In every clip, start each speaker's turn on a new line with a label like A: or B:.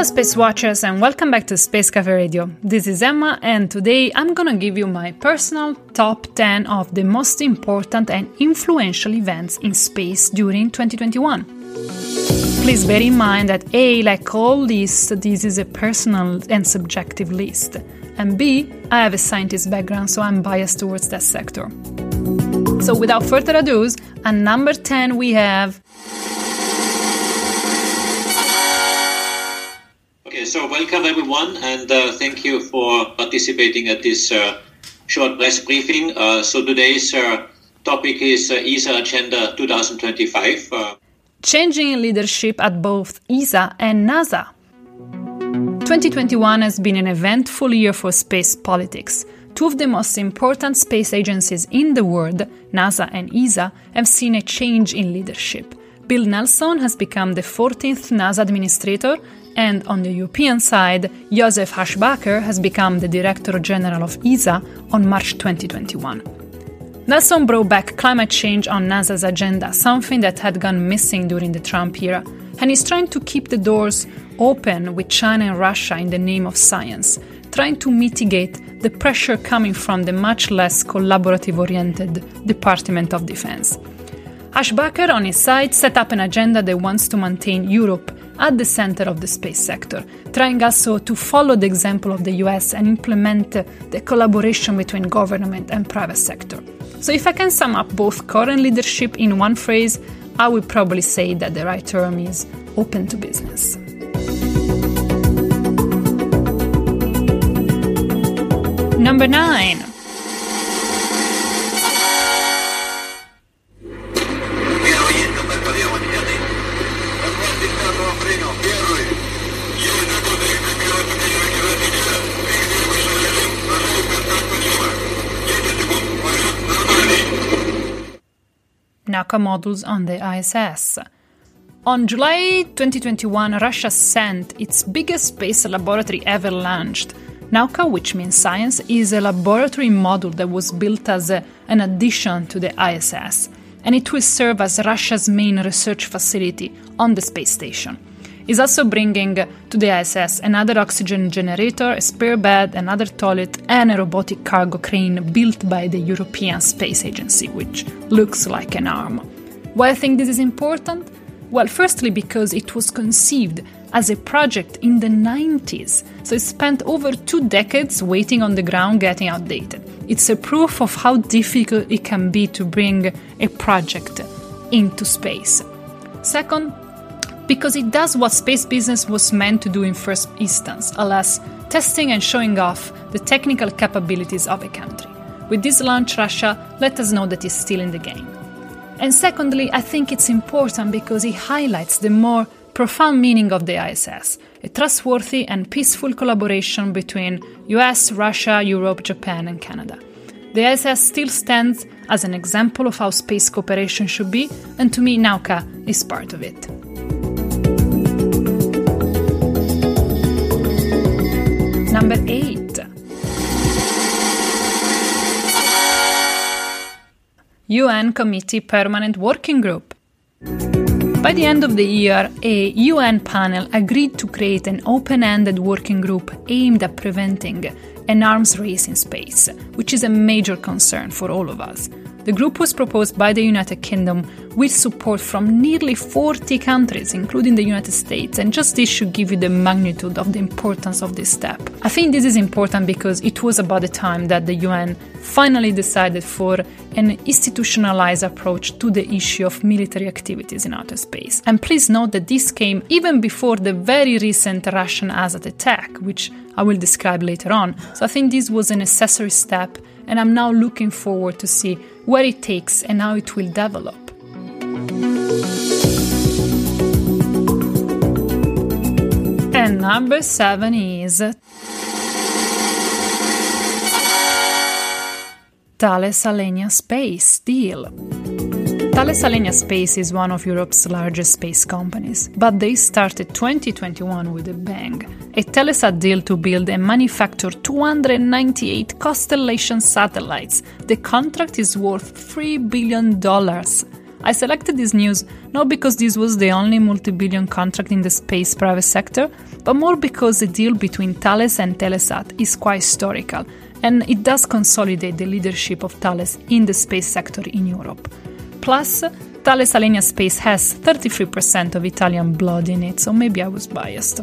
A: Hello, Space Watchers, and welcome back to Space Cafe Radio. This is Emma, and today I'm gonna give you my personal top 10 of the most important and influential events in space during 2021. Please bear in mind that A, like all lists, this is a personal and subjective list, and B, I have a scientist background, so I'm biased towards that sector. So, without further ado, at number 10 we have
B: Okay, so welcome everyone, and uh, thank you for participating at this uh, short press briefing. Uh, so today's uh, topic is uh, ESA Agenda 2025. Uh,
A: changing leadership at both ESA and NASA. 2021 has been an eventful year for space politics. Two of the most important space agencies in the world, NASA and ESA, have seen a change in leadership. Bill Nelson has become the 14th NASA administrator, and on the European side, Josef Aschbacher has become the Director General of ESA on March 2021. Nelson brought back climate change on NASA's agenda, something that had gone missing during the Trump era, and is trying to keep the doors open with China and Russia in the name of science, trying to mitigate the pressure coming from the much less collaborative oriented Department of Defense. Aschbacher, on his side, set up an agenda that wants to maintain Europe at the center of the space sector, trying also to follow the example of the US and implement the collaboration between government and private sector. So, if I can sum up both current leadership in one phrase, I would probably say that the right term is open to business. Number 9. Nauka modules on the ISS. On July 2021, Russia sent its biggest space laboratory ever launched. Nauka, which means science, is a laboratory module that was built as a, an addition to the ISS, and it will serve as Russia's main research facility on the space station is also bringing to the ISS another oxygen generator, a spare bed, another toilet, and a robotic cargo crane built by the European Space Agency, which looks like an arm. Why I think this is important? Well, firstly, because it was conceived as a project in the 90s, so it spent over two decades waiting on the ground getting outdated. It's a proof of how difficult it can be to bring a project into space. Second, because it does what space business was meant to do in first instance, alas, testing and showing off the technical capabilities of a country. With this launch, Russia let us know that it's still in the game. And secondly, I think it's important because it highlights the more profound meaning of the ISS a trustworthy and peaceful collaboration between US, Russia, Europe, Japan, and Canada. The ISS still stands as an example of how space cooperation should be, and to me, Nauka is part of it. Number 8. UN Committee Permanent Working Group. By the end of the year, a UN panel agreed to create an open ended working group aimed at preventing an arms race in space, which is a major concern for all of us. The group was proposed by the United Kingdom with support from nearly 40 countries, including the United States, and just this should give you the magnitude of the importance of this step. I think this is important because it was about the time that the UN finally decided for an institutionalized approach to the issue of military activities in outer space. And please note that this came even before the very recent Russian ASAT attack, which I will describe later on. So I think this was a necessary step, and I'm now looking forward to see where it takes and how it will develop. Number seven is Thales Alenia Space deal. Thales Alenia Space is one of Europe's largest space companies, but they started 2021 with a bang. A Telesat deal to build and manufacture 298 constellation satellites. The contract is worth $3 billion. I selected this news not because this was the only multi billion contract in the space private sector, but more because the deal between Thales and Telesat is quite historical, and it does consolidate the leadership of Thales in the space sector in Europe. Plus, Thales Alenia Space has 33% of Italian blood in it, so maybe I was biased.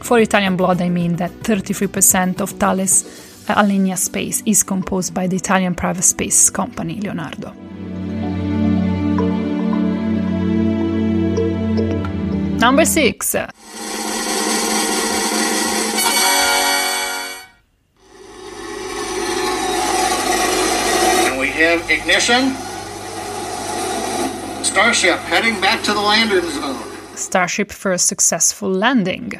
A: For Italian blood, I mean that 33% of Thales Alenia Space is composed by the Italian private space company Leonardo. Number six. And
C: we have ignition. Starship heading back to the landing zone.
A: Starship for a successful landing.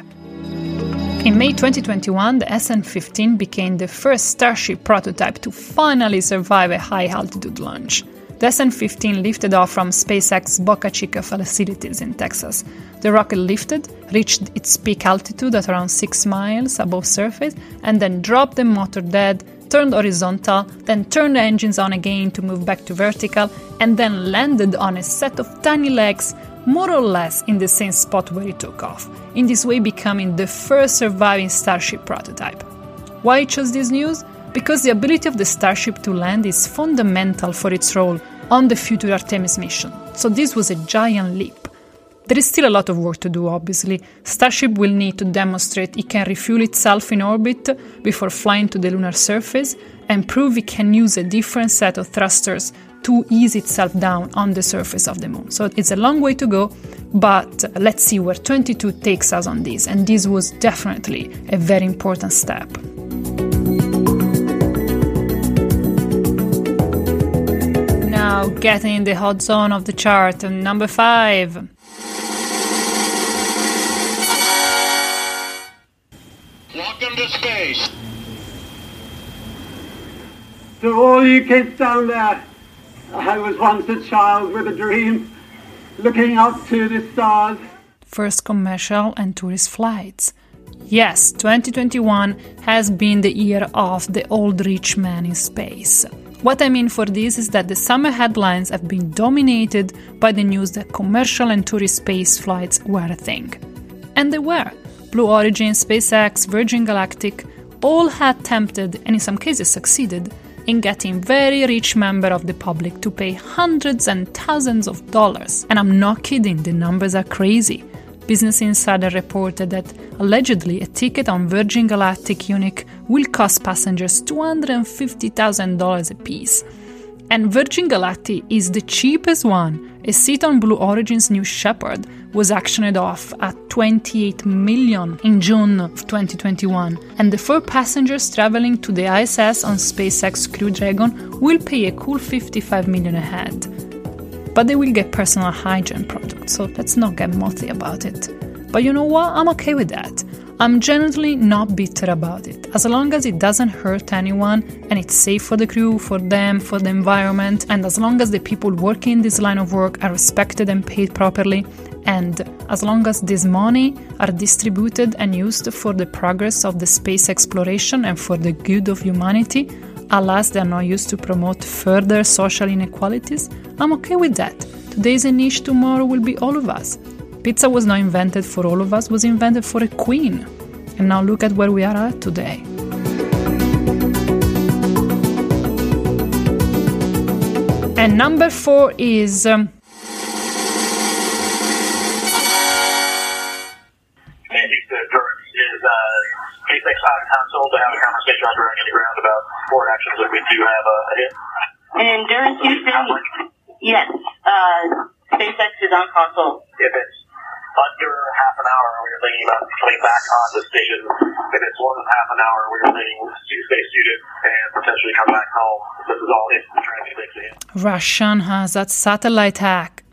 A: In May 2021, the SN15 became the first Starship prototype to finally survive a high altitude launch. The SN15 lifted off from SpaceX Boca Chica facilities in Texas. The rocket lifted, reached its peak altitude at around 6 miles above surface, and then dropped the motor dead, turned horizontal, then turned the engines on again to move back to vertical, and then landed on a set of tiny legs more or less in the same spot where it took off, in this way becoming the first surviving Starship prototype. Why I chose this news? Because the ability of the Starship to land is fundamental for its role on the future Artemis mission, so this was a giant leap. There is still a lot of work to do, obviously. Starship will need to demonstrate it can refuel itself in orbit before flying to the lunar surface and prove it can use a different set of thrusters to ease itself down on the surface of the moon. So it's a long way to go, but let's see where 22 takes us on this. And this was definitely a very important step. Now, getting in the hot zone of the chart, number five.
C: Welcome to space.
D: To all you kids down there, I was once a child with a dream, looking up to the stars.
A: First commercial and tourist flights. Yes, 2021 has been the year of the old rich man in space. What I mean for this is that the summer headlines have been dominated by the news that commercial and tourist space flights were a thing. And they were. Blue Origin, SpaceX, Virgin Galactic all had tempted, and in some cases succeeded, in getting very rich members of the public to pay hundreds and thousands of dollars. And I'm not kidding, the numbers are crazy. Business Insider reported that allegedly a ticket on Virgin Galactic Unique will cost passengers $250,000 apiece. And Virgin Galactic is the cheapest one. A seat on Blue Origin's New Shepard was auctioned off at 28 million in June of 2021, and the four passengers traveling to the ISS on SpaceX Crew Dragon will pay a cool 55 million ahead. But they will get personal hygiene products, so let's not get mothy about it. But you know what? I'm okay with that. I'm generally not bitter about it, as long as it doesn't hurt anyone and it's safe for the crew, for them, for the environment, and as long as the people working in this line of work are respected and paid properly, and as long as this money are distributed and used for the progress of the space exploration and for the good of humanity, alas, they are not used to promote further social inequalities, I'm okay with that. Today is a niche, tomorrow will be all of us. Pizza was not invented for all of us, was invented for a queen. And now look at where we are at today. And number four is. Um,
E: forward actions if we do have a, a hit.
F: And Endurance Houston, yes, uh, SpaceX is on console.
E: If it's under half an hour, we are thinking about coming back on the station. If it's more than half an hour, we are thinking stay suited and potentially come back home. This is all if the Dragon makes it.
A: Russian has that satellite hack.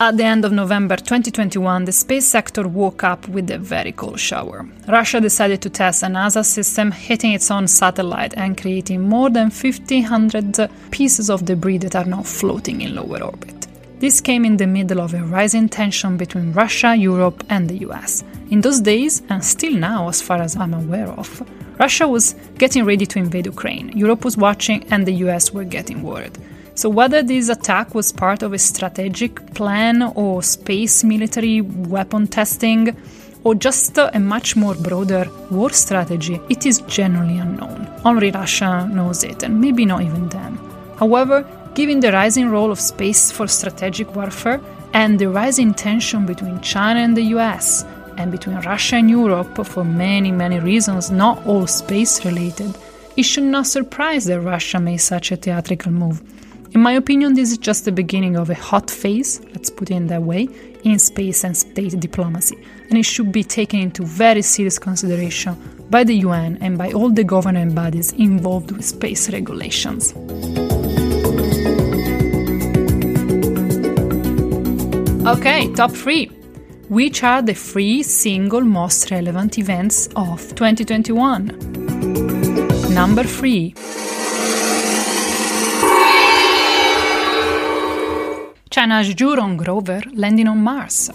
A: At the end of November 2021, the space sector woke up with a very cold shower. Russia decided to test an ASAT system hitting its own satellite and creating more than 1,500 pieces of debris that are now floating in lower orbit. This came in the middle of a rising tension between Russia, Europe, and the US. In those days, and still now, as far as I'm aware of, Russia was getting ready to invade Ukraine, Europe was watching, and the US were getting worried. So, whether this attack was part of a strategic plan or space military weapon testing, or just a much more broader war strategy, it is generally unknown. Only Russia knows it, and maybe not even them. However, given the rising role of space for strategic warfare and the rising tension between China and the US, and between Russia and Europe for many, many reasons, not all space related, it should not surprise that Russia made such a theatrical move. In my opinion, this is just the beginning of a hot phase, let's put it in that way, in space and state diplomacy, and it should be taken into very serious consideration by the UN and by all the governing bodies involved with space regulations. Okay, top three. Which are the three single most relevant events of 2021? Number three. China's Zhurong rover landing on Mars.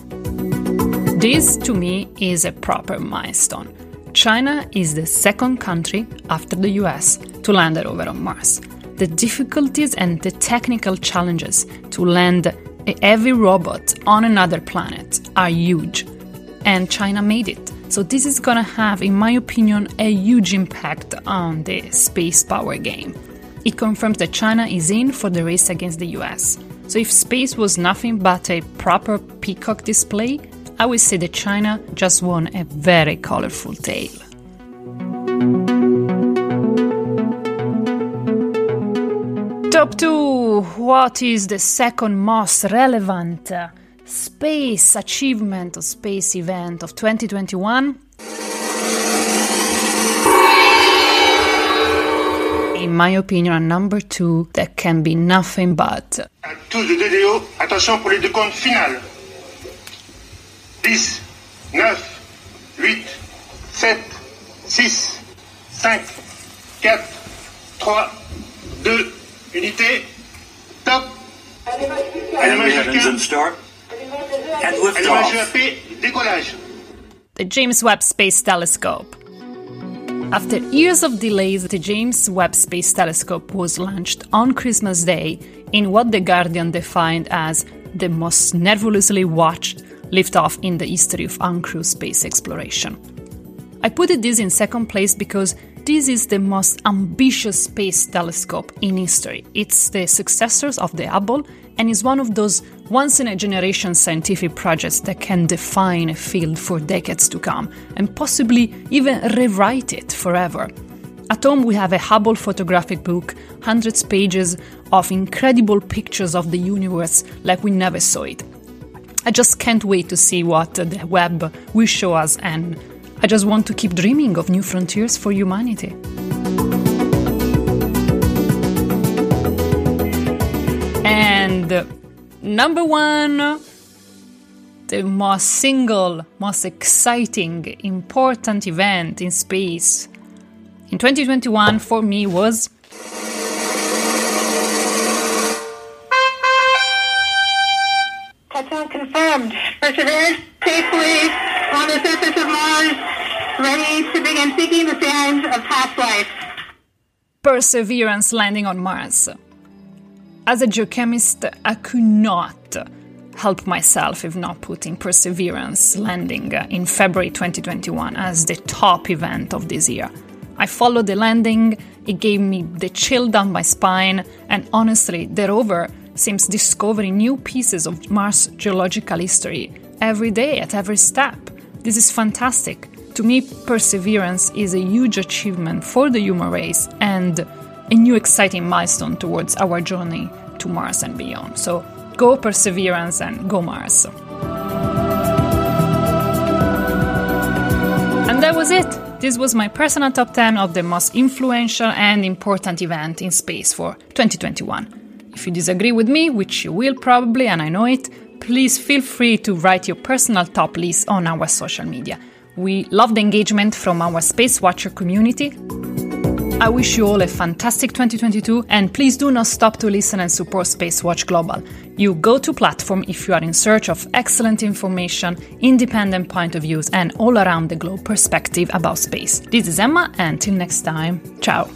A: This, to me, is a proper milestone. China is the second country after the US to land a rover on Mars. The difficulties and the technical challenges to land a heavy robot on another planet are huge, and China made it. So, this is gonna have, in my opinion, a huge impact on the space power game. It confirms that China is in for the race against the US. So if space was nothing but a proper peacock display, I would say that China just won a very colorful tale. Top 2 What is the second most relevant uh, space achievement or space event of 2021? My opinion, a number two that can be nothing but.
C: À tous de DDO, attention pour les deux comptes finales. 10, 9, 8, 7, 6, 5, 4, 3, 2, unité, top. Allumage
G: start. And
C: Allumage
G: liftoff.
C: Décollage.
A: The James Webb Space Telescope. After years of delays, the James Webb Space Telescope was launched on Christmas Day in what The Guardian defined as the most nervously watched liftoff in the history of uncrewed space exploration. I put it this in second place because this is the most ambitious space telescope in history. It's the successors of the Hubble and is one of those once in a generation scientific projects that can define a field for decades to come and possibly even rewrite it forever. At home, we have a Hubble photographic book, hundreds pages of incredible pictures of the universe like we never saw it. I just can't wait to see what the Webb will show us, and I just want to keep dreaming of new frontiers for humanity. And uh, number one, the most single, most exciting, important event in space in 2021 for me was
F: Touchdown confirmed. Perseverance safely on the surface of Mars, ready to begin seeking the signs of past life.
A: Perseverance landing on Mars. As a geochemist, I could not help myself if not putting Perseverance landing in February 2021 as the top event of this year. I followed the landing, it gave me the chill down my spine, and honestly, the rover seems discovering new pieces of Mars geological history every day at every step. This is fantastic. To me, Perseverance is a huge achievement for the human race and a new exciting milestone towards our journey to Mars and beyond. So go Perseverance and go Mars. And that was it. This was my personal top 10 of the most influential and important event in space for 2021. If you disagree with me, which you will probably, and I know it, please feel free to write your personal top list on our social media. We love the engagement from our Space Watcher community. I wish you all a fantastic 2022 and please do not stop to listen and support Space Watch Global. You go to platform if you are in search of excellent information, independent point of views and all around the globe perspective about space. This is Emma and till next time, ciao.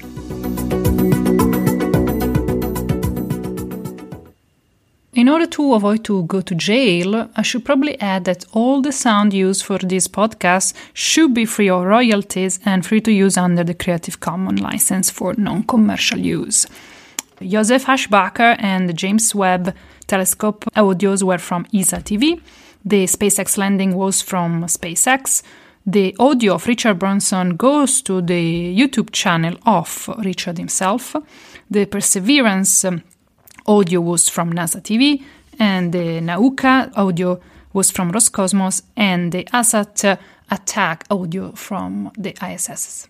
A: Order to avoid to go to jail, I should probably add that all the sound used for this podcast should be free of royalties and free to use under the Creative Commons license for non-commercial use. Josef Aschbacher and James Webb telescope audios were from ESA TV. The SpaceX landing was from SpaceX. The audio of Richard Branson goes to the YouTube channel of Richard himself. The Perseverance um, audio was from NASA TV, and the Nauka audio was from Roscosmos, and the ASAT attack audio from the ISS.